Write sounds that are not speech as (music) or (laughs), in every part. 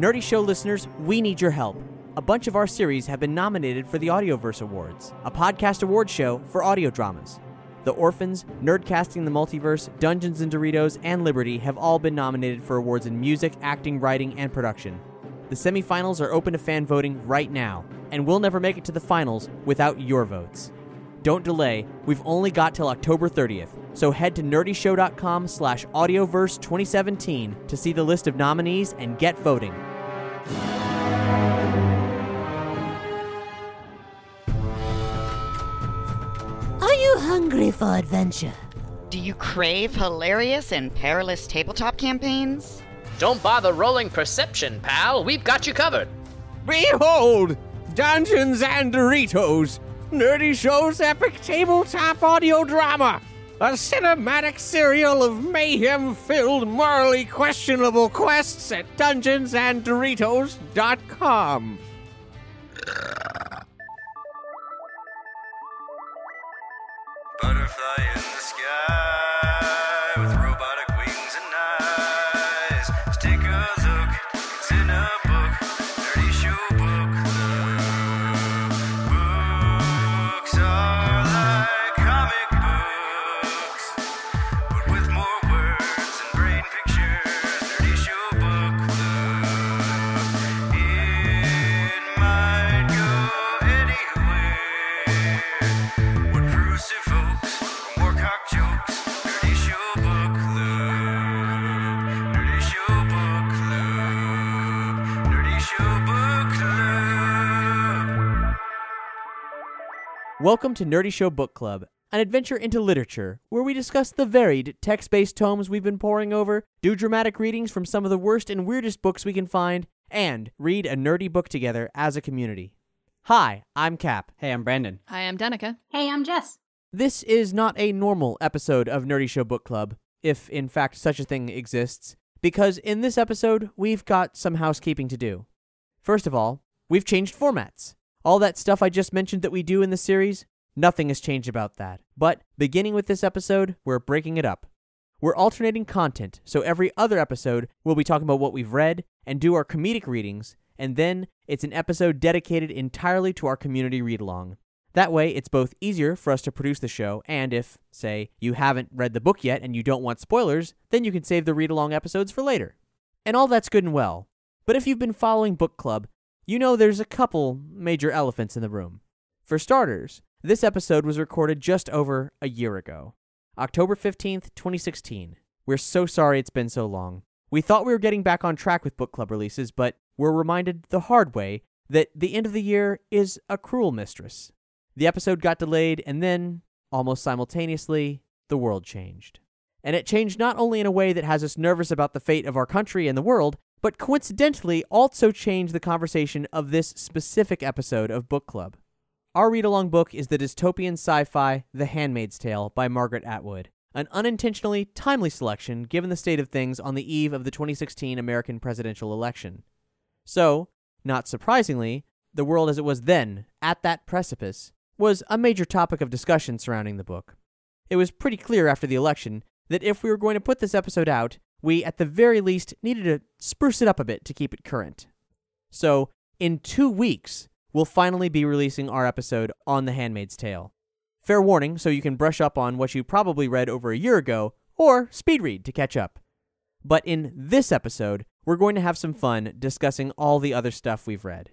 Nerdy Show listeners, we need your help. A bunch of our series have been nominated for the Audioverse Awards, a podcast award show for audio dramas. The Orphans, Nerdcasting the Multiverse, Dungeons and Doritos, and Liberty have all been nominated for awards in music, acting, writing, and production. The semifinals are open to fan voting right now, and we'll never make it to the finals without your votes. Don't delay, we've only got till October 30th, so head to nerdyshow.com slash audioverse 2017 to see the list of nominees and get voting. Are you hungry for adventure? Do you crave hilarious and perilous tabletop campaigns? Don't bother rolling perception, pal. We've got you covered. Behold! Dungeons and Doritos! Nerdy Show's epic tabletop audio drama! A cinematic serial of mayhem filled, morally questionable quests at dungeonsanddoritos.com. Welcome to Nerdy Show Book Club, an adventure into literature where we discuss the varied text based tomes we've been poring over, do dramatic readings from some of the worst and weirdest books we can find, and read a nerdy book together as a community. Hi, I'm Cap. Hey, I'm Brandon. Hi, I'm Danica. Hey, I'm Jess. This is not a normal episode of Nerdy Show Book Club, if in fact such a thing exists, because in this episode, we've got some housekeeping to do. First of all, we've changed formats. All that stuff I just mentioned that we do in the series, nothing has changed about that. But beginning with this episode, we're breaking it up. We're alternating content, so every other episode, we'll be talking about what we've read and do our comedic readings, and then it's an episode dedicated entirely to our community read along. That way, it's both easier for us to produce the show, and if, say, you haven't read the book yet and you don't want spoilers, then you can save the read along episodes for later. And all that's good and well. But if you've been following Book Club, you know there's a couple major elephants in the room. For starters, this episode was recorded just over a year ago, October 15th, 2016. We're so sorry it's been so long. We thought we were getting back on track with book club releases, but we're reminded the hard way that the end of the year is a cruel mistress. The episode got delayed, and then, almost simultaneously, the world changed. And it changed not only in a way that has us nervous about the fate of our country and the world, but coincidentally also changed the conversation of this specific episode of Book Club. Our read along book is the dystopian sci fi The Handmaid's Tale by Margaret Atwood, an unintentionally timely selection given the state of things on the eve of the 2016 American presidential election. So, not surprisingly, the world as it was then, at that precipice, was a major topic of discussion surrounding the book. It was pretty clear after the election that if we were going to put this episode out, we at the very least needed to spruce it up a bit to keep it current. So, in two weeks, we'll finally be releasing our episode on The Handmaid's Tale. Fair warning, so you can brush up on what you probably read over a year ago, or speed read to catch up. But in this episode, we're going to have some fun discussing all the other stuff we've read.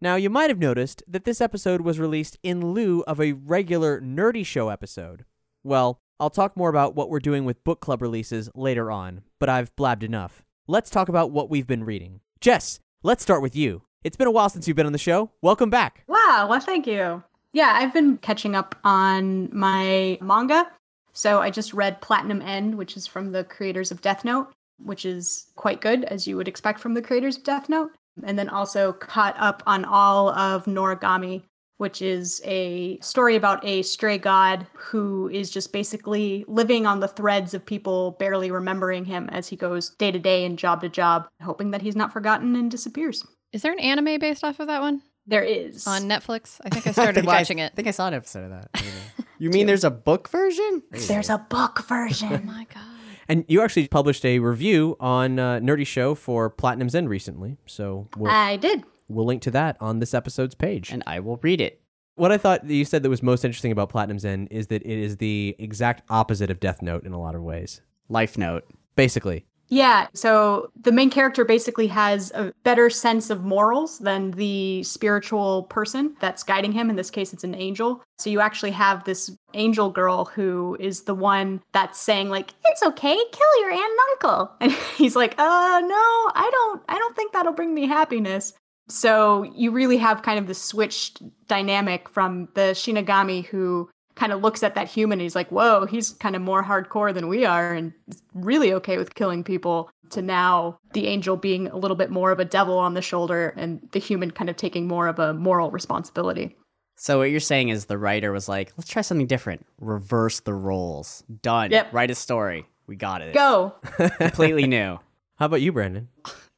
Now, you might have noticed that this episode was released in lieu of a regular Nerdy Show episode. Well, I'll talk more about what we're doing with book club releases later on, but I've blabbed enough. Let's talk about what we've been reading. Jess, let's start with you. It's been a while since you've been on the show. Welcome back. Wow, well, thank you. Yeah, I've been catching up on my manga. So I just read Platinum End, which is from the creators of Death Note. which is quite good, as you would expect from the creators of Death Note. And then also caught up on all of Noragami, which is a story about a stray god who is just basically living on the threads of people barely remembering him as he goes day to day and job to job, hoping that he's not forgotten and disappears. Is there an anime based off of that one There is. on Netflix? I think I (laughs) started think watching I it. I think I saw an episode of that. (laughs) you mean there's a book version? There's a book (laughs) version. Oh my god. And you actually published a review on uh, Nerdy Show for Platinum's End recently, so we'll, I did. We'll link to that on this episode's page. and I will read it. What I thought that you said that was most interesting about Platinum's End is that it is the exact opposite of Death Note in a lot of ways. Life note. Basically, Yeah, so the main character basically has a better sense of morals than the spiritual person that's guiding him. In this case, it's an angel. So you actually have this angel girl who is the one that's saying like, "It's okay, kill your aunt and uncle," (laughs) and he's like, "Uh, no, I don't. I don't think that'll bring me happiness." So you really have kind of the switched dynamic from the Shinigami who kind of looks at that human and he's like, whoa, he's kind of more hardcore than we are and is really okay with killing people, to now the angel being a little bit more of a devil on the shoulder and the human kind of taking more of a moral responsibility. So what you're saying is the writer was like, let's try something different. Reverse the roles. Done. Yep. Write a story. We got it. Go! (laughs) Completely new. how about you, Brandon?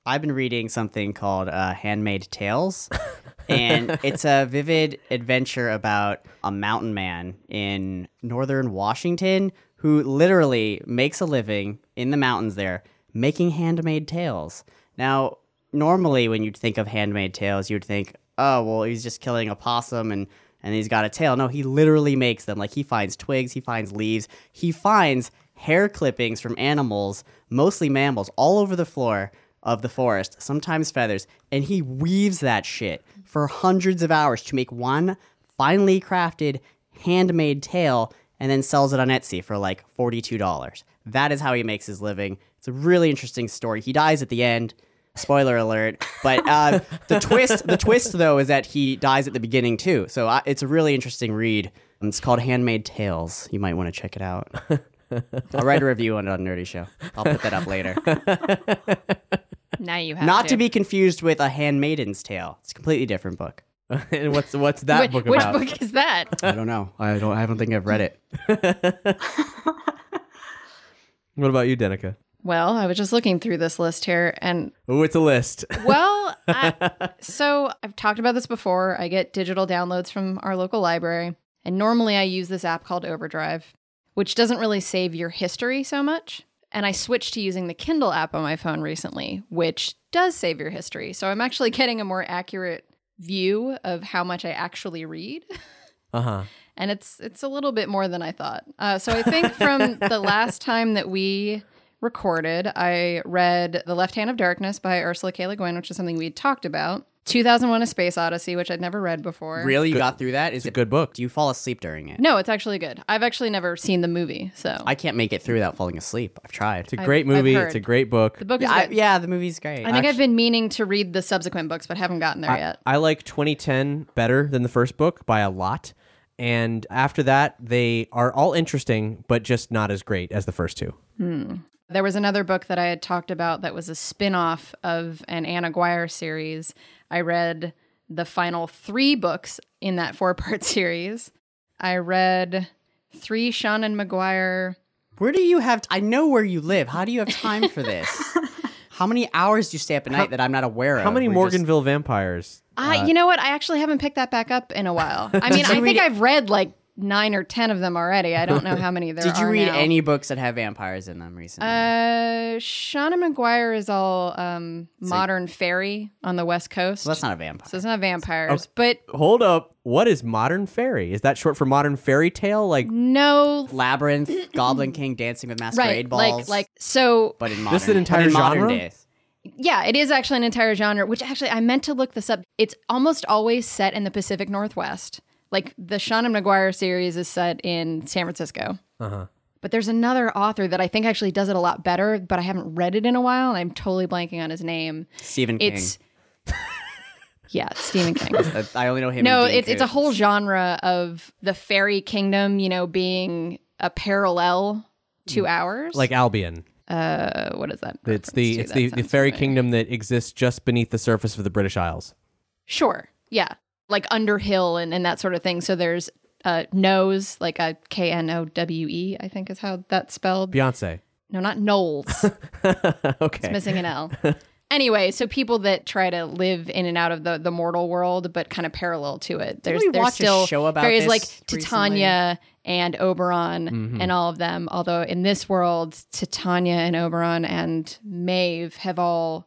I've been reading something called uh, Handmade Tales, (laughs) and it's a vivid adventure about a mountain man in northern Washington who literally makes a living in the mountains there making handmade tales. Now, normally when you'd think of handmade tales, you'd think, oh, well, he's just killing a possum and and he's got a tail. No, he literally makes them. Like he finds twigs, he finds leaves, he finds hair clippings from animals, mostly mammals, all over the floor of the forest, sometimes feathers, and he weaves that shit for hundreds of hours to make one finely crafted handmade tail and then sells it on Etsy for like $42. That is how he makes his living. It's a really interesting story. He dies at the end. Spoiler alert! But uh, the twist, the twist though, is that he dies at the beginning too. So uh, it's a really interesting read. It's called Handmade Tales. You might want to check it out. I'll write a review on it on Nerdy Show. I'll put that up later. (laughs) (laughs) Now you have Not to be confused with a Handmaiden's Tale. It's a completely different book. (laughs) and what's what's that Wait, book which about? Which book is that? (laughs) I don't know. I don't. I don't think I've read it. What about you, Denica? Well, I was just looking through this list here, and Oh, it's a list. well, I, so I've talked about this before. I get digital downloads from our local library, and normally I use this app called Overdrive, which doesn't really save your history so much. And I switched to using the Kindle app on my phone recently, which does save your history. So I'm actually getting a more accurate view of how much I actually read. (laughs) Uh huh. and it's it's a little bit more than I thought. Uh, so I think from the (laughs) last time that we recorded, I read The Left Hand of Darkness by Ursula K. Le Guin, which is something we had talked about. 2001: A Space Odyssey, which I'd never read before. Really, you got through that? Is It's a it good book. Do you fall asleep during it? No, it's actually good. I've actually never seen the movie, so I can't make it through without falling asleep. I've tried. It's a I've- great I've movie. heard. It's a great book. the book is Yeah, I- good. yeah, the movie's great. I think I've been meaning to read the subsequent books, but haven't gotten there I, yet. I like 2010 better than the first book by a lot. And after that, they are all interesting, but just not as great as the first two. Hmm. There was another book that I had talked about that was a spin off of an Anna Guire series. I read the final three books in that four part (laughs) series. I read three Seanan McGuire. Where do you have? I know where you live. How do you have time for this? (laughs) How many hours do you stay up at night that I'm not aware of? How many We're just- Morganville vampires? Uh, you know what? I actually haven't picked that back up in a while. I (laughs) mean, I think I've read like nine or ten of them already. I don't know how many (laughs) there are. Did you are read now. any books that have vampires in them recently? Uh, Seanan McGuire is all um, modern fairy on the West Coast. well, that's not a vampire. so it's not vampires, but Hold up. What is modern fairy? Is that short for modern fairy tale? Like, no Labyrinth, (clears throat) Goblin King, Dancing with Masquerade right Balls. like like so but in modern, This is an entire in modern genre? days. yeah it is actually an entire genre which actually i meant to look this up it's almost always set in the pacific northwest like the seanan mcguire series is set in san francisco uh huh. but there's another author that i think actually does it a lot better but i haven't read it in a while and i'm totally blanking on his name Stephen King. it's (laughs) yeah stephen king (laughs) I only know him. no and it's, it's a whole genre of the fairy kingdom you know being a parallel to ours Like Albion. Uh, what is that? It's the to? it's That the, the fairy familiar. kingdom that exists just beneath the surface of the British Isles. Sure. Yeah. Like Underhill and, and that sort of thing. So there's uh Nose, like a K N O W E, I think is how that's spelled. Beyonce. No, not Knowles. (laughs) okay. It's missing an L. anyway, so people that try to live in and out of the, the mortal world, but kind of parallel to it. There's we there's watch a still show about fairies this like recently? Titania and Oberon Mhm. and all of them. Although in this world, Titania and Oberon and Maeve have all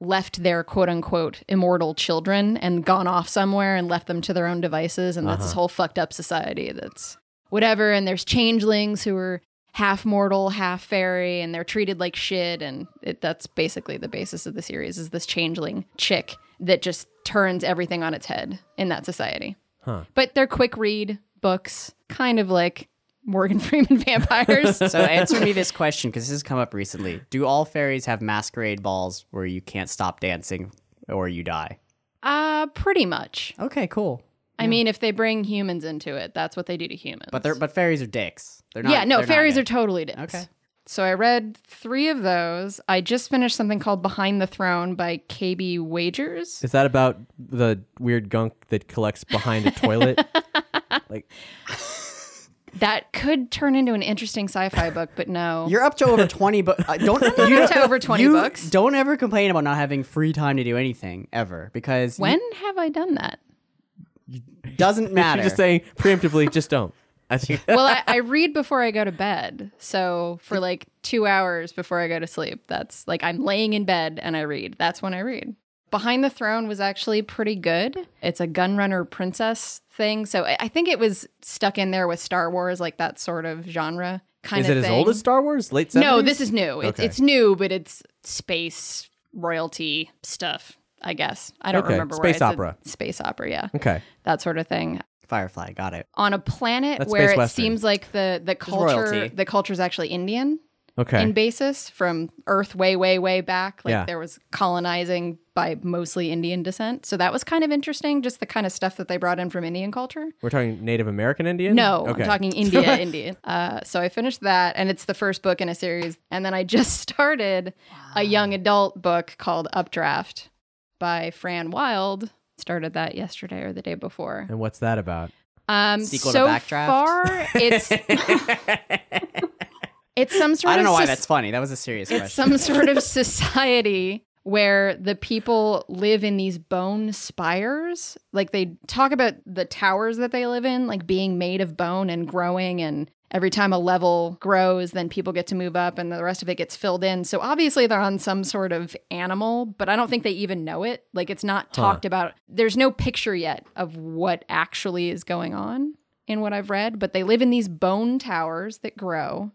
left their quote unquote immortal children and gone off somewhere and left them to their own devices. And that's this Uh-huh. whole fucked up society that's whatever. And there's changelings who are half mortal, half fairy, and they're treated like shit. And it, that's basically the basis of the series is this changeling chick that just turns everything on its head in that society. Huh. But they're quick read books, kind of like Morgan (laughs) Freeman vampires. So answer me this question because this has come up recently. Do all fairies have masquerade balls where you can't stop dancing or you die? uh, pretty much. Okay, cool. I mean, if they bring humans into it, that's what they do to humans. But they're but fairies are dicks. They're not. yeah, no, they're not fairies good. are totally dicks. Okay. So I read three of those. I just finished something called Behind the Throne by KB Wagers. Is that about the weird gunk that collects behind a toilet? (laughs) like That could turn into an interesting sci-fi book, but no. (laughs) You're up to over twenty books. Uh, don't (laughs) I'm you up to (laughs) over 20 you books. Don't ever complain about not having free time to do anything ever because you- when have I done that? doesn't matter. You're just saying preemptively, just don't. Well, I, I read before I go to bed. So for like two hours before I go to sleep, that's like I'm laying in bed and I read. That's when I read. Behind the Throne was actually pretty good. It's a gunrunner princess thing. So I I think it was stuck in there with Star Wars, like that sort of genre kind is of it thing. as old as Star Wars? Late 70s? No, this is new. It's Okay. it's new, but it's space royalty stuff. I guess I don't Okay, remember where I space opera. Space opera, yeah, Okay. that sort of thing Firefly. Got it. on a planet That's where it western. seems like the the culture the culture is actually Indian Okay. in basis from Earth way way way back. Like Yeah. there was colonizing by mostly Indian descent, so that was kind of interesting. Just the kind of stuff that they brought in from Indian culture. We're talking Native American Indian? No, Okay. I'm talking (laughs) India Indian. Uh, so I finished that, and it's the first book in a series. And then I just (laughs) started a young adult book called Updraft by Fran Wilde. Started that yesterday or the day before. And what's that about? Um, Sequel to so Backdraft? far, it's (laughs) it's some sort I don't know why soc- that's funny. That was a serious it's question. some sort of (laughs) society where the people live in these bone spires. Like they talk about the towers that they live in, like being made of bone and growing and every time a level grows, then people get to move up and the rest of it gets filled in. So obviously they're on some sort of animal, but I don't think they even know it. Like it's not Huh. talked about. There's no picture yet of what actually is going on in what I've read, but they live in these bone towers that grow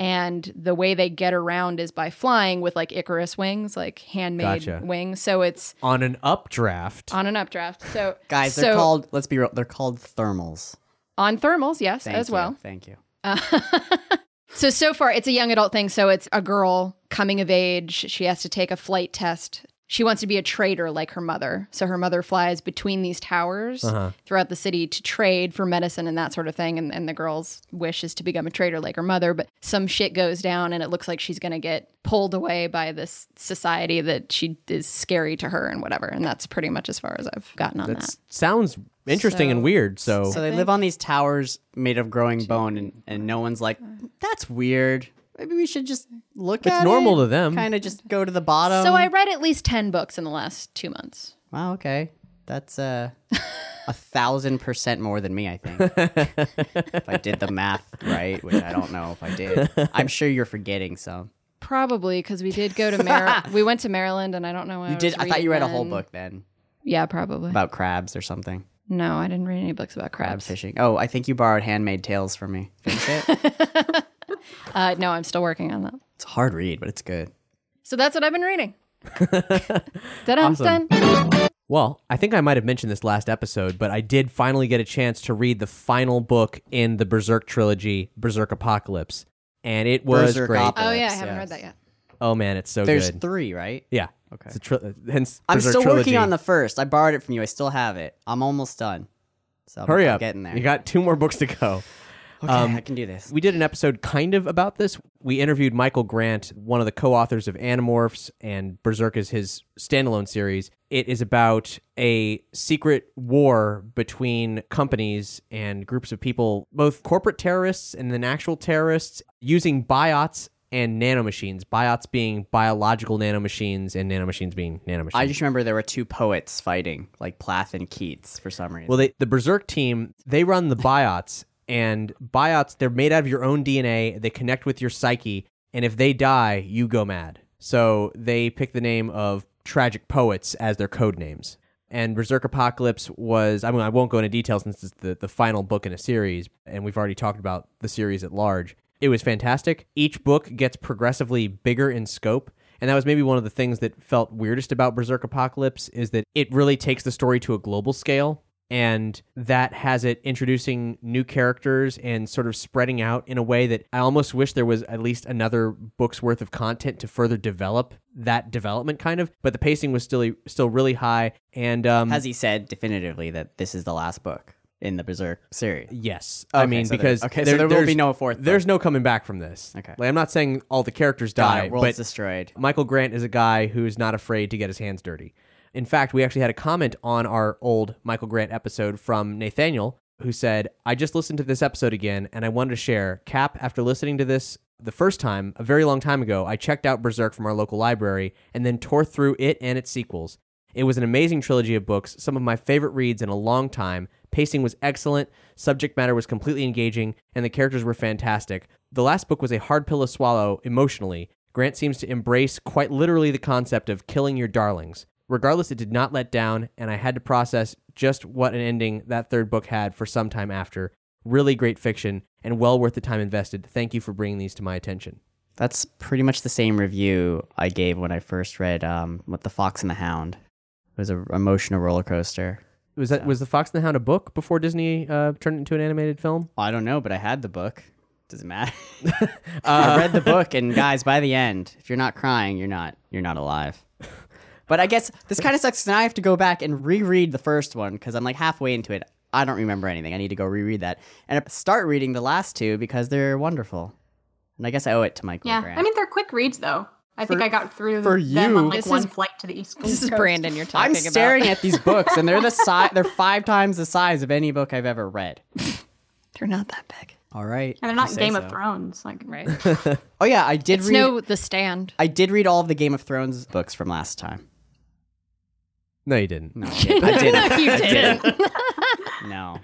and the way they get around is by flying with like Icarus wings, like handmade Gotcha. wings. So it's On an updraft. on an updraft. So (laughs) Guys, they're so called. Let's be real. They're called thermals. on thermals, yes, Thank as you. well. Thank you. Uh, (laughs) so so far, it's a young adult thing. So it's a girl coming of age. She has to take a flight test. She wants to be a trader like her mother. So her mother flies between these towers Uh-huh. throughout the city to trade for medicine and that sort of thing. And, and the girl's wish is to become a trader like her mother. But some shit goes down and it looks like she's going to get pulled away by this society that she is scary to her and whatever. And that's pretty much as far as I've gotten on That that. sounds interesting and weird. So, So they live on these towers made of growing bone, and, and no one's like, that's weird. Maybe we should just look It's at normal to them. Kind of just go to the bottom. So I read at least 10 books in the last two months. Wow, okay. That's uh, a thousand percent more than me, I think. if I did the math right, which I don't know if I did. I'm sure you're forgetting some. Probably because we did go to Maryland. (laughs) we went to Maryland, and I don't know. What You I did. was I thought you read reading a whole book then Yeah, probably. about crabs or something. no, I didn't read any books about Crab crabs. fishing. Oh, I think you borrowed Handmade Tales from me. Finish it. (laughs) (laughs) Uh, no, I'm still working on that. it's a hard read, but it's good. So that's what I've been reading. (laughs) Awesome. well, I think I might have mentioned this last episode, but I did finally get a chance to read the final book in the BZRK trilogy, BZRK Apocalypse, and it was BZRK great. Op- Oh yeah, I haven't yes. read that yet. Oh man, it's so There's good. three, right? yeah. Okay. It's a tri- hence I'm BZRK still trilogy. working on the first. I borrowed it from you. I still have it. I'm almost done. So I'm- Hurry I'm up. getting there. You got two more books to go. Okay, Um, I can do this. We did an episode kind of about this. We interviewed Michael Grant, one of the co-authors of Animorphs and BZRK is his standalone series. It is about a secret war between companies and groups of people, both corporate terrorists and then actual terrorists, using biots and nanomachines. Biots being biological nanomachines and nanomachines being nanomachines. I just remember there were two poets fighting, like Plath and Keats, for some reason. Well, they, the BZRK team, they run the biots, and biots, they're made out of your own DNA. They connect with your psyche, and if they die, you go mad. So they pick the name of tragic poets as their code names. And BZRK Apocalypse was, I mean, I won't go into details since it's the, the final book in a series, and we've already talked about the series at large. It was fantastic. Each book gets progressively bigger in scope. And that was maybe one of the things that felt weirdest about BZRK Apocalypse is that it really takes the story to a global scale. And that has it introducing new characters and sort of spreading out in a way that I almost wish there was at least another book's worth of content to further develop that development kind of. But the pacing was still still really high. And um, Has he said definitively that this is the last book in the BZRK series? Yes, I mean so there- because okay, so there will be no fourth book. There's no coming back from this. Okay. like, I'm not saying all the characters die, it, world's but destroyed. Michael Grant is a guy who's not afraid to get his hands dirty. In fact, we actually had a comment on our old Michael Grant episode from Nathaniel who said, "I just listened to this episode again, and I wanted to share. Cap, after listening to this." The first time, a very long time ago, I checked out BZRK from our local library and then tore through it and its sequels. It was an amazing trilogy of books, some of my favorite reads in a long time. Pacing was excellent, subject matter was completely engaging, and the characters were fantastic. The last book was a hard pill to swallow emotionally. Grant seems to embrace quite literally the concept of killing your darlings. Regardless, it did not let down, and I had to process just what an ending that third book had for some time after. Really great fiction, and well worth the time invested. Thank you for bringing these to my attention. That's pretty much the same review I gave when I first read um, "What the Fox and the Hound." It was an emotional roller coaster. Was that was the Fox and the Hound a book before Disney uh, turned it into an animated film? I don't know, but I had the book. Doesn't matter? Uh, (laughs) (laughs) I read the book, and guys, by the end, if you're not crying, you're not you're not alive. But I guess this kind of sucks. 'cause Now I have to go back and reread the first one because I'm like halfway into it. I don't remember anything. I need to go reread that and start reading the last two because they're wonderful. And I guess I owe it to Michael Yeah, Grant. I mean they're quick reads though. I think I got through for them on you- like This one is- flight to the East Coast. This is Brandon you're talking about. I'm staring at these books, and they're the size. (laughs) They're five times the size of any book I've ever read. (laughs) They're not that big. All right, And they're not Game so. of Thrones, like Right. (laughs) Oh yeah, I did it's read. no The Stand. I did read all of the Game of Thrones books from last time. No, you didn't. No, I didn't. (laughs) I didn't. No, you I didn't. No,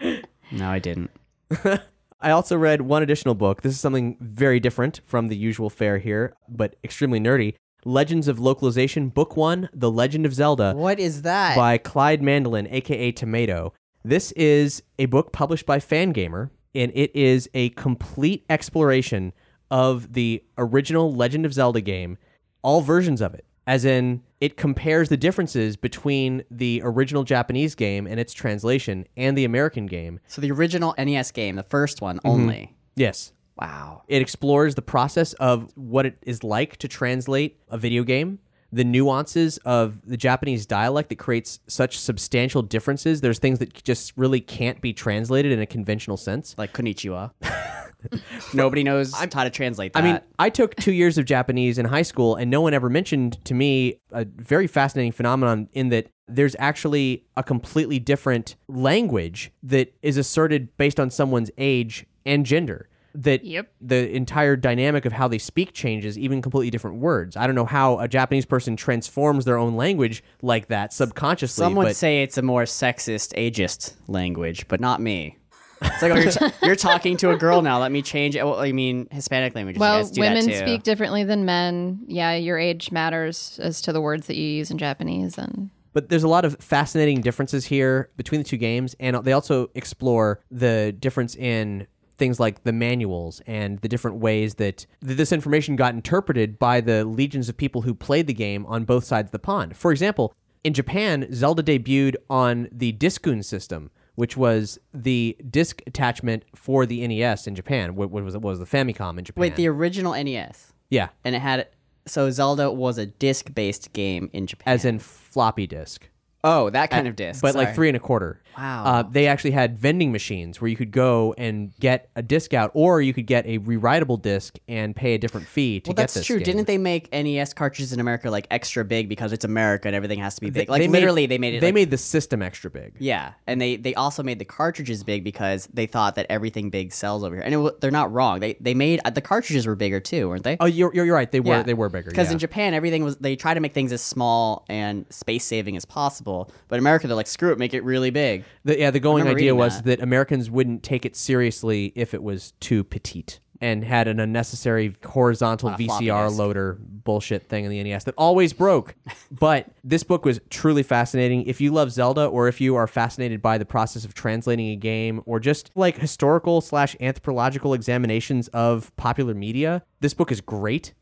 no, I didn't. (laughs) I also read one additional book. This is something very different from the usual fare here, but extremely nerdy. Legends of Localization, Book One: The Legend of Zelda. What is that? by Clyde Mandelin, aka Tomato. This is a book published by Fangamer, and it is a complete exploration of the original Legend of Zelda game, all versions of it. As in, it compares the differences between the original Japanese game and its translation and the American game. So the original NES game, the first one mm-hmm. only. Yes. Wow. It explores the process of what it is like to translate a video game, the nuances of the Japanese dialect that creates such substantial differences. There's things that just really can't be translated in a conventional sense. Like konnichiwa. (laughs) (laughs) Nobody knows I'm, how to translate that. I mean, I took two years of Japanese in high school, and no one ever mentioned to me a very fascinating phenomenon in that there's actually a completely different language that is asserted based on someone's age and gender. That Yep. the entire dynamic of how they speak changes, even completely different words. I don't know how a Japanese person transforms their own language like that subconsciously. some would but say it's a more sexist, ageist language, but not me. It's like, oh, you're, t- (laughs) you're talking to a girl now. Let me change it. Well, I mean, Hispanic languages. Well, yes, do women that too. speak differently than men. Yeah, your age matters as to the words that you use in Japanese, and But there's a lot of fascinating differences here between the two games, and they also explore the difference in things like the manuals and the different ways that th- this information got interpreted by the legions of people who played the game on both sides of the pond. For example, in Japan, Zelda debuted on the Diskun system, which was the disc attachment for the NES in Japan. What, what was it? What was the Famicom in Japan? Wait, the original NES, yeah, and it had so Zelda was a disc-based game in Japan. as in floppy disk. Oh, that kind of disc. but like three and a quarter. Wow. Uh, they actually had vending machines where you could go and get a disc out, or you could get a rewritable disc and pay a different fee to Well, get that's this. true. game. Didn't they make NES cartridges in America like extra big because it's America and everything has to be big? Like they made- literally, they made it. They like- made the system extra big. Yeah, and they they also made the cartridges big because they thought that everything big sells over here, and it, they're not wrong. They they made uh, the cartridges were bigger too, weren't they? Oh, you're, you're you're right. They were Yeah. they were bigger. Because yeah. in Japan, everything was they try to make things as small and space saving as possible, but America they're like screw it, make it really big. The, yeah, the going idea was that. that. Americans wouldn't take it seriously if it was too petite and had an unnecessary horizontal On a floppy VCR loader bullshit thing in the NES that always broke. (laughs) but this book was truly fascinating. If you love Zelda or if you are fascinated by the process of translating a game or just like historical slash anthropological examinations of popular media, this book is great.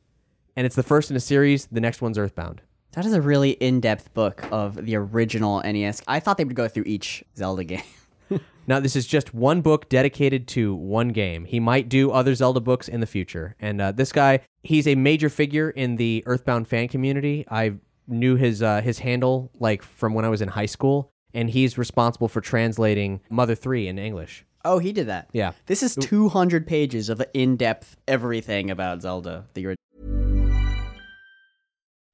And it's the first in a series. The next one's Earthbound. That is a really in depth book of the original NES. I thought they would go through each Zelda game. (laughs) Now, this is just one book dedicated to one game. He might do other Zelda books in the future. And uh, this guy, he's a major figure in the Earthbound fan community. I knew his uh, his handle like from when I was in high school, and he's responsible for translating Mother Three in English. Oh, he did that. Yeah. This is 200 pages of in depth everything about Zelda. The original.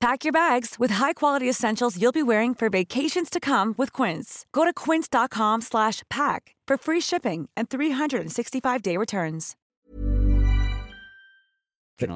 Pack your bags with high-quality essentials you'll be wearing for vacations to come with Quince. Go to quince.com slash pack for free shipping and 365-day returns.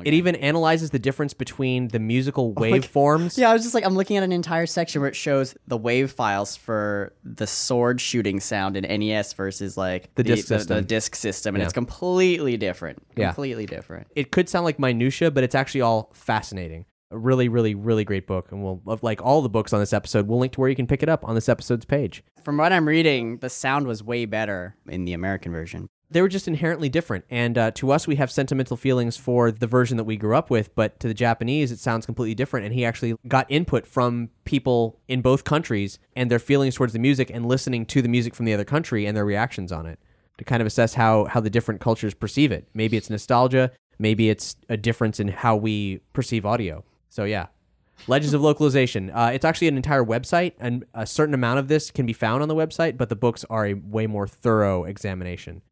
It even analyzes the difference between the musical (laughs) oh my waveforms. Yeah, I was just like, I'm looking at an entire section where it shows the wave files for the sword shooting sound in NES versus like The disc the, system. the disc system, and Yeah. it's completely different. Yeah. Completely different. It could sound like minutia, but it's actually all fascinating. A really, really, really great book, and we'll like all the books on this episode. We'll link to where you can pick it up on this episode's page. From what I'm reading, the sound was way better in the American version. they were just inherently different. And uh, to us, we have sentimental feelings for the version that we grew up with, but to the Japanese, it sounds completely different. And he actually got input from people in both countries and their feelings towards the music and listening to the music from the other country and their reactions on it to kind of assess how, how the different cultures perceive it. Maybe it's nostalgia, maybe it's a difference in how we perceive audio. So, yeah. Legends of Localization. Uh, it's actually an entire website, and a certain amount of this can be found on the website, but the books are a way more thorough examination.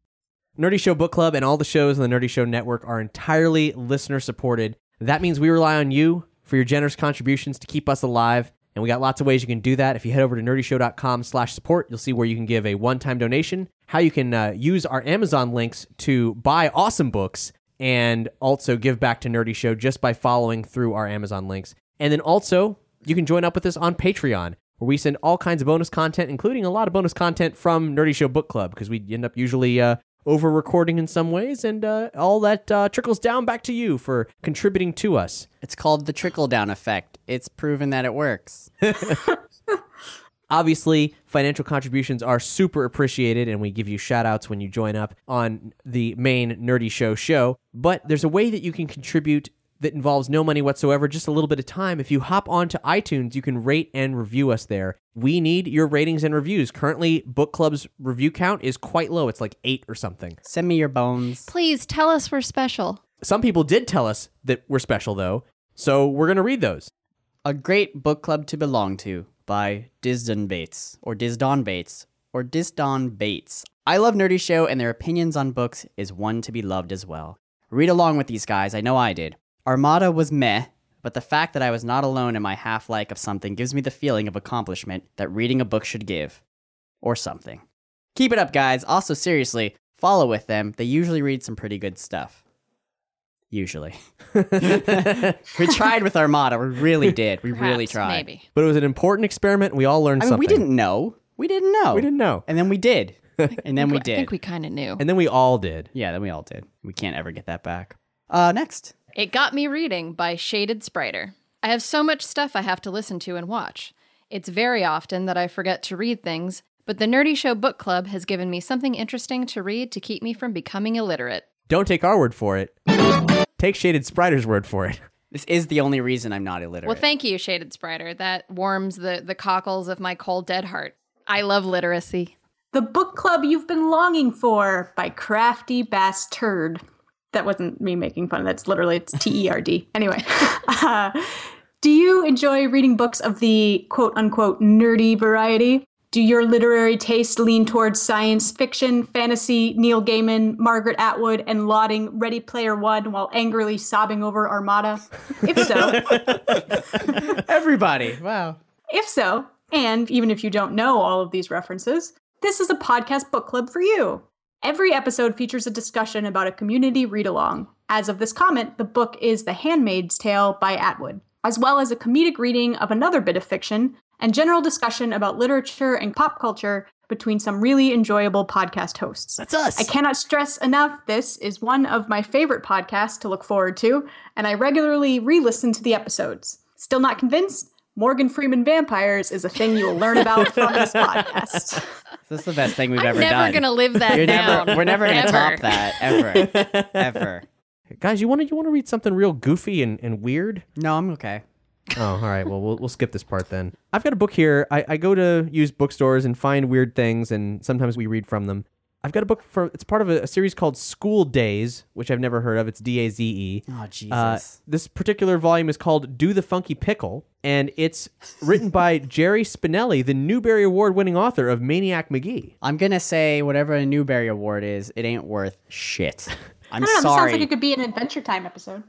Nerdy Show Book Club and all the shows on the Nerdy Show Network are entirely listener supported. That means we rely on you for your generous contributions to keep us alive. And we got lots of ways you can do that. If you head over to nerdyshow.com slash support, you'll see where you can give a one-time donation, how you can uh, use our Amazon links to buy awesome books, and also give back to Nerdy Show just by following through our Amazon links. And then also, you can join up with us on Patreon, where we send all kinds of bonus content, including a lot of bonus content from Nerdy Show Book Club, because we end up usually uh, over recording in some ways, and uh, all that uh, trickles down back to you for contributing to us. It's called the trickle down effect. It's proven that it works. (laughs) Obviously, financial contributions are super appreciated, and we give you shout outs when you join up on the main Nerdy Show show. But there's a way that you can contribute that involves no money whatsoever, just a little bit of time. If you hop onto iTunes, you can rate and review us there. We need your ratings and reviews. Currently, Book Club's review count is quite low. It's like eight or something. Send me your bones. Please tell us we're special. Some people did tell us that we're special, though, so we're going to read those. A great book club to belong to by Disdon Bates, or Disdon Bates, or Disdon Bates. I love Nerdy Show, and their opinions on books is one to be loved as well. Read along with these guys, I know I did. Armada was meh, but the fact that I was not alone in my half like of something gives me the feeling of accomplishment that reading a book should give. Or something. Keep it up, guys. Also, seriously, follow with them. They usually read some pretty good stuff. Usually. (laughs) we tried with Armada. We really (laughs) did. We really tried. maybe. But it was an important experiment. We all learned I mean, something. we didn't know. We didn't know. We didn't know. And then we did. (laughs) And then we did. I did. think we kind of knew. And then we all did. yeah, then we all did. We can't ever get that back. Uh, next. It Got Me Reading by Shaded Spriter. I have so much stuff I have to listen to and watch. It's very often that I forget to read things, but the Nerdy Show Book Club has given me something interesting to read to keep me from becoming illiterate. Don't take our word for it. Take Shaded Spriter's word for it. (laughs) This is the only reason I'm not illiterate. Well, thank you, Shaded Spriter. That warms the, the cockles of my cold, dead heart. I love literacy. The book club you've been longing for by Crafty Bass Turd. That wasn't me making fun. That's literally it's T E R D. (laughs) Anyway, (laughs) uh, do you enjoy reading books of the quote unquote nerdy variety? Do your literary tastes lean towards science fiction, fantasy, Neil Gaiman, Margaret Atwood, and lauding Ready Player One while angrily sobbing over Armada? If so, (laughs) Everybody. Wow. if so, and even if you don't know all of these references, this is a podcast book club for you. Every episode features a discussion about a community read along. As of this comment, the book is The Handmaid's Tale by Atwood, as well as a comedic reading of another bit of fiction and general discussion about literature and pop culture between some really enjoyable podcast hosts. That's us. I cannot stress enough this is one of my favorite podcasts to look forward to, and I regularly re listen to the episodes. Still not convinced? Morgan Freeman vampires is a thing you will learn about (laughs) from this podcast. This is the best thing we've ever done. I'm ever never done. gonna live that You're down. Never, we're never going to top that. Ever. (laughs) ever. Guys, you want to you want to read something real goofy and, and weird? No, I'm okay. Oh, all right. Well, we'll we'll skip this part then. I've got a book here. I, I go to used bookstores and find weird things, and sometimes we read from them. I've got a book for. It's part of a, a series called School Days, which I've never heard of. It's D A Z E. Oh, Jesus. Uh, this particular volume is called Do the Funky Pickle, and it's written by (laughs) Jerry Spinelli, the Newbery Award winning author of Maniac Magee. I'm going to say whatever a Newbery Award is, it ain't worth shit. (laughs) I'm I don't know. This sounds like it could be an Adventure Time episode.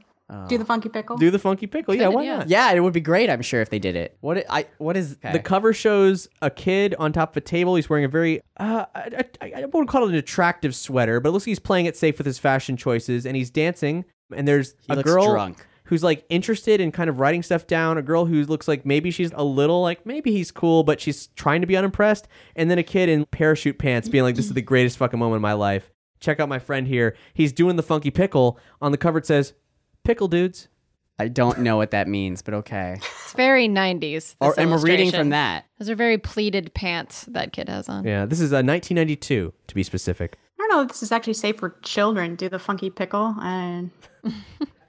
Do the funky pickle. Do the Funky Pickle. Yeah, why not? yeah, it would be great, I'm sure, if they did it. What I what is The cover shows a kid on top of a table. He's wearing a very, uh, I, I, I wouldn't call it an attractive sweater, but it looks like he's playing it safe with his fashion choices, and he's dancing. And there's He a looks girl drunk. who's like interested in kind of writing stuff down. A girl who looks like maybe she's a little like maybe he's cool, but she's trying to be unimpressed. And then a kid in parachute pants being like, "This is the greatest fucking moment of my life." Check out my friend here. He's doing the funky pickle. On the cover it says, "Pickle dudes." I don't know what that means, but okay. It's very 90s. Or and we're reading from that. Those are very pleated pants that kid has on. Yeah, this is uh, 1992 to be specific. I don't know if this is actually safe for children. Do the funky pickle and (laughs)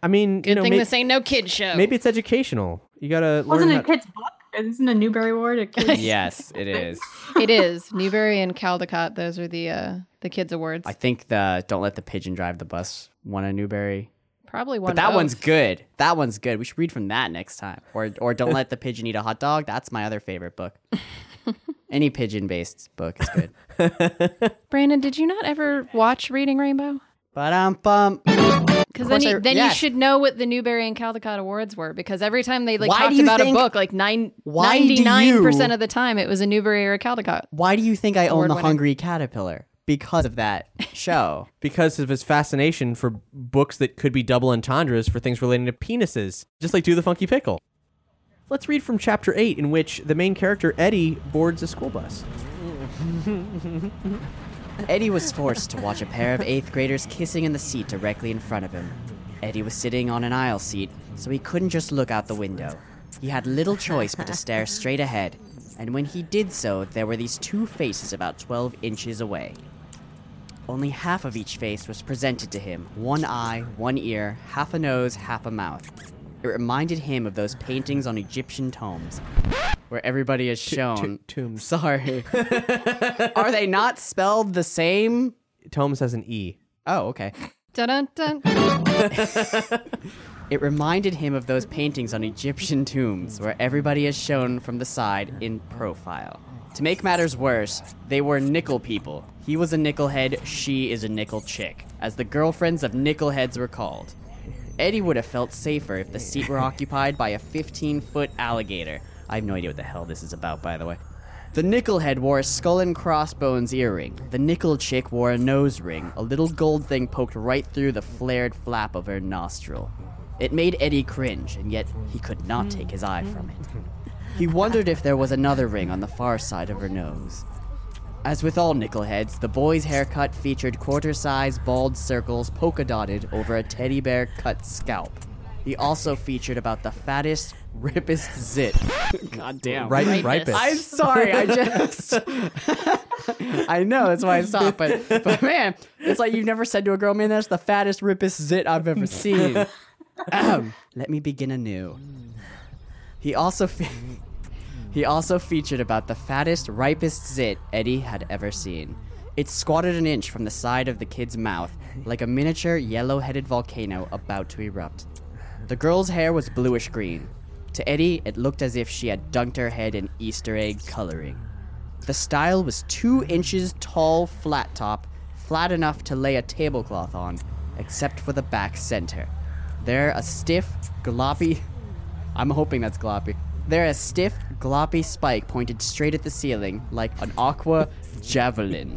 I mean, Good you know, thing may- this ain't no kid show. Maybe it's educational. You gotta wasn't learn it a kid's book? Isn't a Newbery Award a kid's? (laughs) yes, it is. (laughs) it is Newbery and Caldecott. Those are the uh, the kids awards. I think the Don't Let the Pigeon Drive the Bus won a Newbery. Probably one. But that both. one's good. That one's good. We should read from that next time. Or or Don't Let the Pigeon Eat a Hot Dog. That's my other favorite book. (laughs) Any pigeon based book is good. (laughs) Brandon, did you not ever watch Reading Rainbow? But um bum. Because then, you, I- then you should know what the Newbery and Caldecott awards were. Because every time they like Why talked about think- a book, like nine, 99% you- of the time, it was a Newbery or a Caldecott. Why do you think I own the winner. Hungry Caterpillar? Because of that show. (laughs) because of his fascination for books that could be double entendres for things relating to penises, just like Do the Funky Pickle. Let's read from chapter 8, in which the main character, Eddie, boards a school bus. (laughs) Eddie was forced to watch a pair of eighth graders kissing in the seat directly in front of him. Eddie was sitting on an aisle seat, so he couldn't just look out the window. He had little choice but to (laughs) stare straight ahead, and when he did so, there were these two faces about 12 inches away. Only half of each face was presented to him one eye, one ear, half a nose, half a mouth. It reminded him of those paintings on Egyptian tombs, where everybody is shown. tombs. Sorry. (laughs) Are they not spelled the same? Tomes has an E. Oh, okay. Dun dun. (laughs) It reminded him of those paintings on Egyptian tombs where everybody is shown from the side in profile. To make matters worse, they were nickel people. He was a nickelhead, she is a nickel chick, as the girlfriends of nickelheads were called. Eddie would have felt safer if the seat were occupied by a 15 foot alligator. I have no idea what the hell this is about, by the way. The nickelhead wore a skull and crossbones earring. The nickel chick wore a nose ring. A little gold thing poked right through the flared flap of her nostril. It made Eddie cringe, and yet he could not take his eye from it. He wondered if there was another ring on the far side of her nose. As with all nickelheads, the boy's haircut featured quarter size bald circles polka dotted over a teddy bear cut scalp. He also featured about the fattest, rippest zit. (laughs) God damn. Ripe- ripest. I'm sorry, I just. (laughs) I know, that's why I stopped, but, but man, it's like you've never said to a girl, man, that's the fattest, rippest zit I've ever seen. (laughs) Ahem. Let me begin anew. He also. Fe- he also featured about the fattest, ripest zit Eddie had ever seen. It squatted an inch from the side of the kid's mouth, like a miniature yellow headed volcano about to erupt. The girl's hair was bluish green. To Eddie, it looked as if she had dunked her head in Easter egg coloring. The style was two inches tall, flat top, flat enough to lay a tablecloth on, except for the back center. There, a stiff, gloppy. (laughs) I'm hoping that's gloppy. There, a stiff, gloppy spike pointed straight at the ceiling, like an aqua javelin.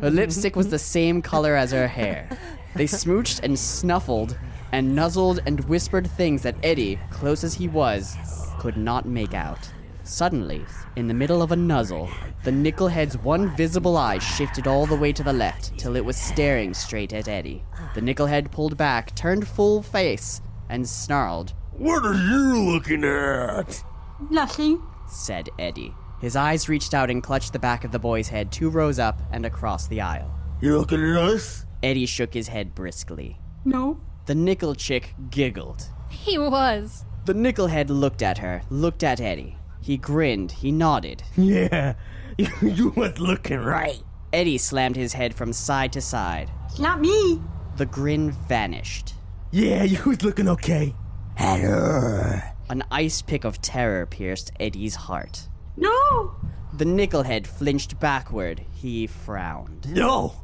Her lipstick was the same color as her hair. They smooched and snuffled and nuzzled and whispered things that Eddie, close as he was, could not make out. Suddenly, in the middle of a nuzzle, the nickelhead's one visible eye shifted all the way to the left till it was staring straight at Eddie. The nickelhead pulled back, turned full face, and snarled, What are you looking at? Nothing. said Eddie. His eyes reached out and clutched the back of the boy's head two rows up and across the aisle. You looking at us? Eddie shook his head briskly. No. The nickel chick giggled. He was. The nickelhead looked at her, looked at Eddie. He grinned, he nodded. (laughs) Yeah, (laughs) you was looking right. Eddie slammed his head from side to side. It's not me. The grin vanished. Yeah, you was looking okay. At her. An ice pick of terror pierced Eddie's heart. No. The nickelhead flinched backward. He frowned. No.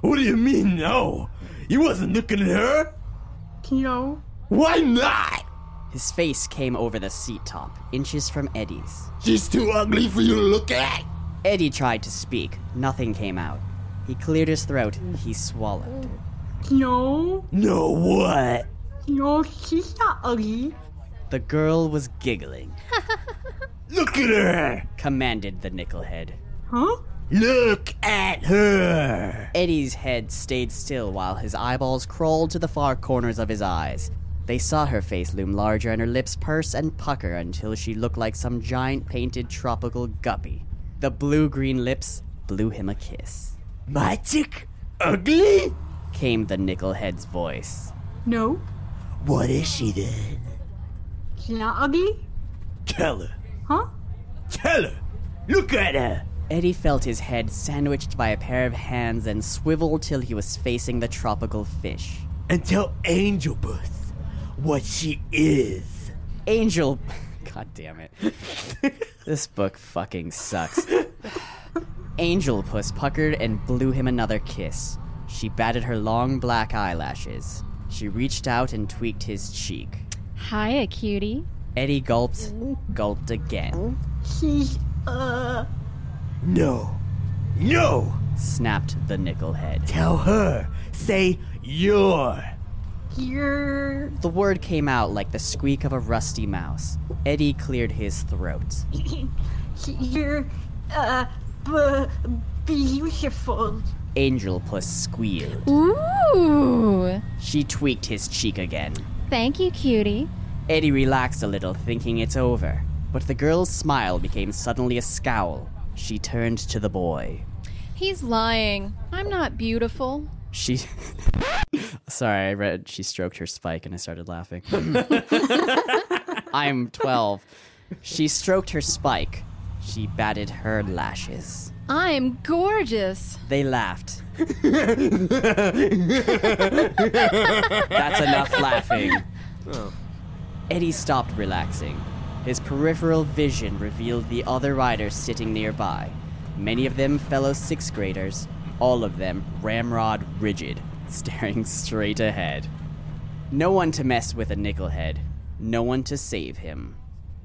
What do you mean, no? You wasn't looking at her? No. Why not? His face came over the seat top, inches from Eddie's. She's too ugly for you to look at. Eddie tried to speak. Nothing came out. He cleared his throat. He swallowed. No. No, what? No, she's not ugly. The girl was giggling. (laughs) Look at her. Commanded the nickelhead. Huh? Look at her. Eddie's head stayed still while his eyeballs crawled to the far corners of his eyes. They saw her face loom larger and her lips purse and pucker until she looked like some giant painted tropical guppy. The blue green lips blew him a kiss. Magic? ugly? Came the nickelhead's voice. No. What is she then? She's not ugly. Tell her. Huh? Tell her. Look at her. Eddie felt his head sandwiched by a pair of hands and swiveled till he was facing the tropical fish. And tell Angel Bus what she is. Angel. (laughs) God damn it. this book fucking sucks. Angel Puss puckered and blew him another kiss. She batted her long black eyelashes. She reached out and tweaked his cheek. Hiya, cutie. Eddie gulped, gulped again. She's uh. No. No. Snapped the nickelhead. Tell her. Say you're. You're. The word came out like the squeak of a rusty mouse. Eddie cleared his throat. You're uh. B- beautiful. Angel Puss squealed. Ooh. She tweaked his cheek again. Thank you, cutie. Eddie relaxed a little, thinking it's over. But the girl's smile became suddenly a scowl. She turned to the boy. He's lying. I'm not beautiful. She. (laughs) Sorry, I read she stroked her spike and I started laughing. (laughs) I'm 12. She stroked her spike. She batted her lashes. I'm gorgeous. They laughed. (laughs) That's enough laughing. Oh. Eddie stopped relaxing. His peripheral vision revealed the other riders sitting nearby. Many of them fellow sixth graders, all of them ramrod rigid, (laughs) staring straight ahead. No one to mess with a nickelhead, no one to save him.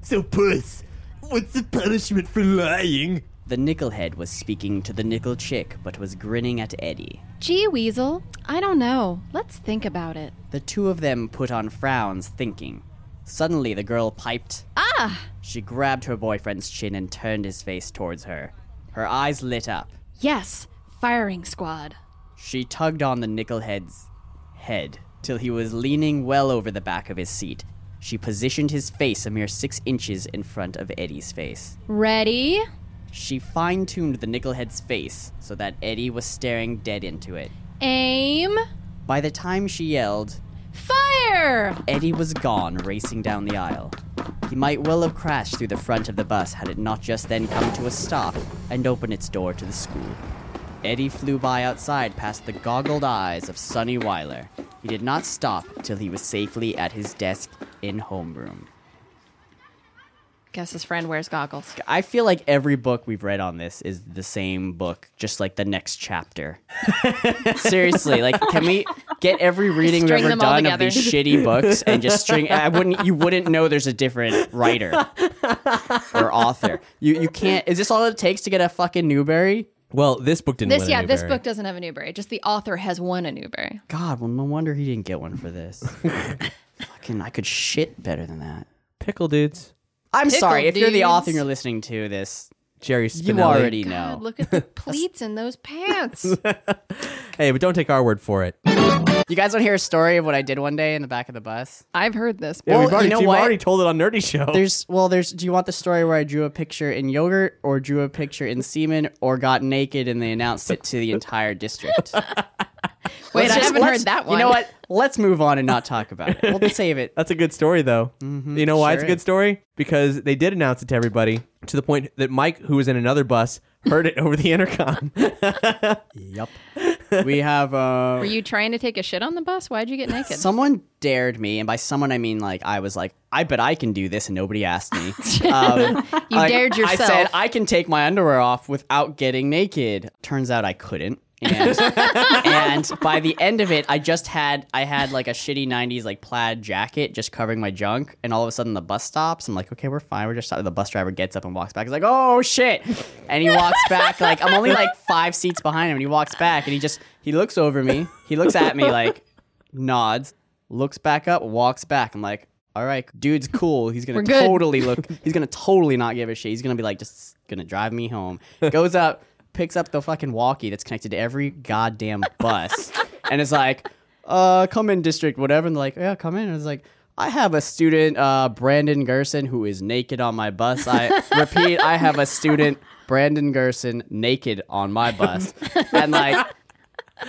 So, Puss, What's the punishment for lying? The nickelhead was speaking to the nickel chick, but was grinning at Eddie. Gee, Weasel. I don't know. Let's think about it. The two of them put on frowns, thinking. Suddenly, the girl piped. Ah! She grabbed her boyfriend's chin and turned his face towards her. Her eyes lit up. Yes, firing squad. She tugged on the nickelhead's head till he was leaning well over the back of his seat. She positioned his face a mere six inches in front of Eddie's face. Ready? She fine tuned the nickelhead's face so that Eddie was staring dead into it. Aim. By the time she yelled, Fire! Eddie was gone, racing down the aisle. He might well have crashed through the front of the bus had it not just then come to a stop and opened its door to the school. Eddie flew by outside past the goggled eyes of Sonny Weiler. He did not stop till he was safely at his desk in homeroom. Guess his friend wears goggles. I feel like every book we've read on this is the same book, just like the next chapter. (laughs) Seriously, like, can we get every reading we've String ever them all done of together. these shitty books and just string? I wouldn't. You wouldn't know there's a different writer or author. You you can't. Is this all it takes to get a fucking Newbery? Well, this book didn't. This, win a yeah, this Newbery. book doesn't have a Newbery. Just the author has won a Newbery. God, well, no wonder he didn't get one for this. (laughs) fucking, I could shit better than that. Pickle dudes. I'm Pickle sorry if you're the dudes. author and you're listening to this. Jerry Spinelli. You Spinelli. already know. Look at the (laughs) pleats in those pants. (laughs) Hey, but don't take our word for it. You guys want to hear a story of what I did one day in the back of the bus? I've heard this. Yeah, Well, we've already, you know we've what? already told it on Nerdy Show. There's well, there's. Do you want the story where I drew a picture in yogurt, or drew a picture in semen, or got naked and they announced it to the entire district? (laughs) (laughs) Wait, Let's I just- haven't heard that one. You know what? Let's move on and not talk about it. We'll save it. (laughs) That's a good story, though. You know why it's a Mm-hmm. good story? Because they did announce it to everybody to the point that Mike, who was in another bus, heard it (laughs) over the intercom. Yep. We have. uh Were you trying to take a shit on the bus? Why'd you get naked? Someone dared me, and by someone I mean like I was like, I bet I can do this, and nobody asked me. Um, You like, dared I said I can take my underwear off without getting naked. Turns out I couldn't. And, (laughs) and by the end of it, I just had I had like a shitty '90s like plaid jacket just covering my junk, and all of a sudden the bus stops. I'm like, okay, we're fine. We're just stopping. The bus driver gets up and walks back. He's like, oh shit, and he walks (laughs) back. Like I'm only like five seats behind him, and he walks back, and he just he looks over me. He looks at me like nods, looks back up, walks back. I'm like, all right, dude's cool. He's gonna totally look. He's gonna totally not give a shit. He's gonna be like, just gonna drive me home. Goes up, picks up the fucking walkie that's connected to every goddamn bus, and is like, uh, come in, district, whatever. And they're like, yeah, come in. And it's like. I have a student, uh, Brandon Gerson, who is naked on my bus. I (laughs) repeat, I have a student, Brandon Gerson, naked on my bus. And like,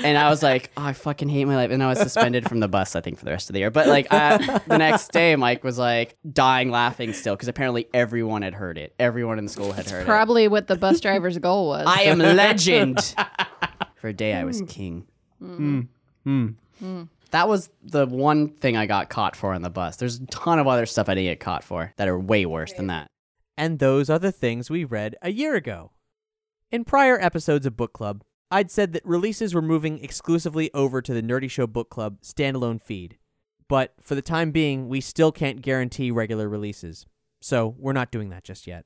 and I was like, oh, I fucking hate my life. And I was suspended from the bus, I think, for the rest of the year. But like uh, the next day, Mike was like dying laughing still because apparently everyone had heard it. Everyone in the school had heard it. Probably what the bus driver's goal was. I am (laughs) legend. for a day, I was hmm. king. Hmm. Hmm. That was the one thing I got caught for on the bus. There's a ton of other stuff I didn't get caught for that are way worse than that. And those are the things we read a year ago. In prior episodes of Book Club, I'd said that releases were moving exclusively over to the Nerdy Show Book Club standalone feed. But for the time being, we still can't guarantee regular releases. So we're not doing that just yet.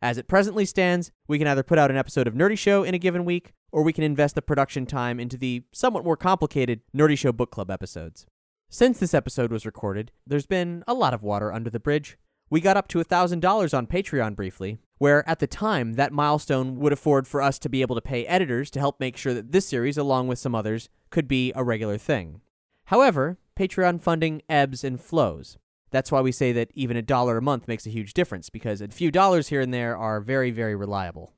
As it presently stands, we can either put out an episode of Nerdy Show in a given week, or we can invest the production time into the somewhat more complicated Nerdy Show Book Club episodes. Since this episode was recorded, there's been a lot of water under the bridge. We got up to $1,000 on Patreon briefly, where at the time that milestone would afford for us to be able to pay editors to help make sure that this series, along with some others, could be a regular thing. However, Patreon funding ebbs and flows. That's why we say that even a dollar a month makes a huge difference, because a few dollars here and there are very, very reliable.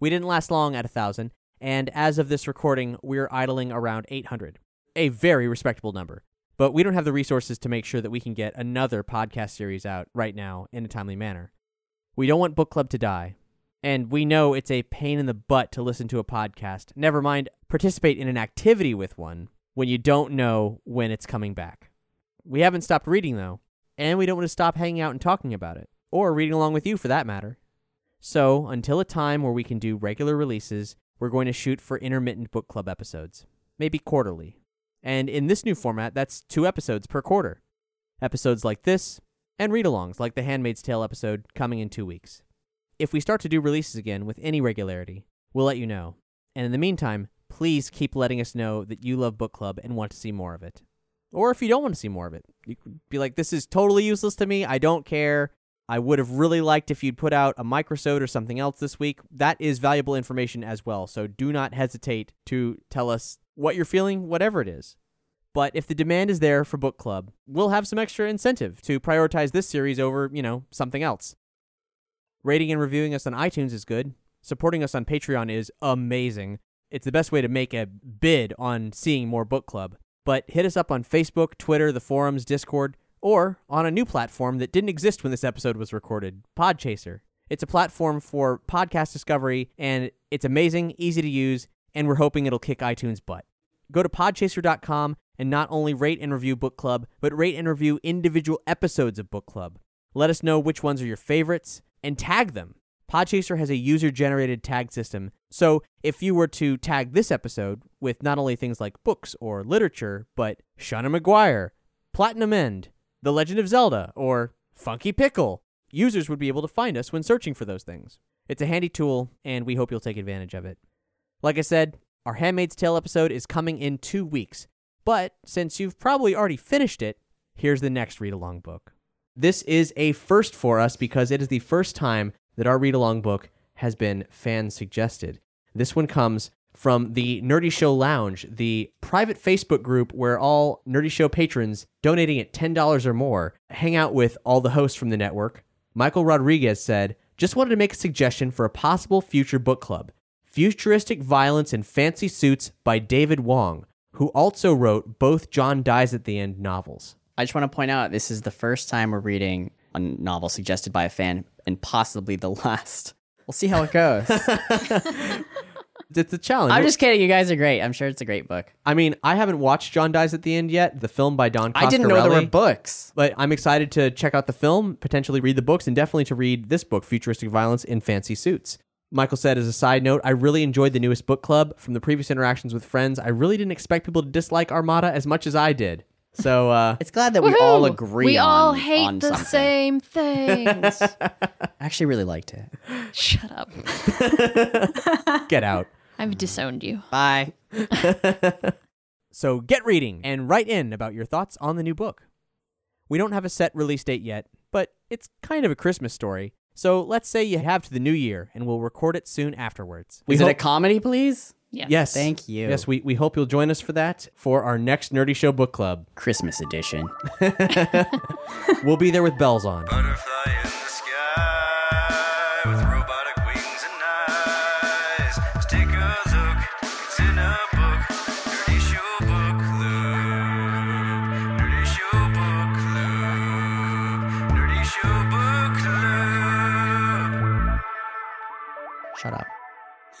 We didn't last long at a thousand, and as of this recording, we're idling around 800. A very respectable number. But we don't have the resources to make sure that we can get another podcast series out right now in a timely manner. We don't want Book Club to die. And we know it's a pain in the butt to listen to a podcast, never mind participate in an activity with one, when you don't know when it's coming back. We haven't stopped reading, though, and we don't want to stop hanging out and talking about it, or reading along with you for that matter. So, until a time where we can do regular releases, we're going to shoot for intermittent book club episodes, maybe quarterly. And in this new format, that's two episodes per quarter. Episodes like this, and read alongs like the Handmaid's Tale episode coming in two weeks. If we start to do releases again with any regularity, we'll let you know. And in the meantime, please keep letting us know that you love book club and want to see more of it. Or if you don't want to see more of it, you could be like, this is totally useless to me. I don't care. I would have really liked if you'd put out a microsode or something else this week. That is valuable information as well. So do not hesitate to tell us what you're feeling, whatever it is. But if the demand is there for book club, we'll have some extra incentive to prioritize this series over, you know, something else. Rating and reviewing us on iTunes is good. Supporting us on Patreon is amazing. It's the best way to make a bid on seeing more book club. But hit us up on Facebook, Twitter, the forums, Discord, or on a new platform that didn't exist when this episode was recorded Podchaser. It's a platform for podcast discovery, and it's amazing, easy to use, and we're hoping it'll kick iTunes' butt. Go to podchaser.com and not only rate and review Book Club, but rate and review individual episodes of Book Club. Let us know which ones are your favorites and tag them. Podchaser has a user generated tag system, so if you were to tag this episode with not only things like books or literature, but Seanan McGuire, Platinum End, The Legend of Zelda, or Funky Pickle, users would be able to find us when searching for those things. It's a handy tool, and we hope you'll take advantage of it. Like I said, our Handmaid's Tale episode is coming in two weeks, but since you've probably already finished it, here's the next read along book. This is a first for us because it is the first time that our read along book has been fan suggested. This one comes from the Nerdy Show Lounge, the private Facebook group where all Nerdy Show patrons donating at $10 or more hang out with all the hosts from the network. Michael Rodriguez said, Just wanted to make a suggestion for a possible future book club Futuristic Violence in Fancy Suits by David Wong, who also wrote both John Dies at the End novels. I just want to point out this is the first time we're reading a novel suggested by a fan and possibly the last. We'll see how it goes. (laughs) (laughs) It's a challenge. I'm just kidding. You guys are great. I'm sure it's a great book. I mean, I haven't watched John Dies at the End yet, the film by Don Coscarelli. I didn't know there were books. But I'm excited to check out the film, potentially read the books, and definitely to read this book, Futuristic Violence in Fancy Suits. Michael said, as a side note, I really enjoyed the newest book club. From the previous interactions with friends, I really didn't expect people to dislike Armada as much as I did. So uh, (laughs) it's glad that we all Woohoo! agree We on, all hate on the something. same things. (laughs) I actually really liked it. (laughs) Shut up. get out. I've disowned you. Bye. So get reading and write in about your thoughts on the new book. We don't have a set release date yet, but it's kind of a Christmas story. So let's say you have to the new year and we'll record it soon afterwards. Is it a comedy, please? Yes. Yes. Thank you. Yes, we, we hope you'll join us for that for our next Nerdy Show book club. Christmas edition. (laughs) (laughs) We'll be there with bells on. Butterfly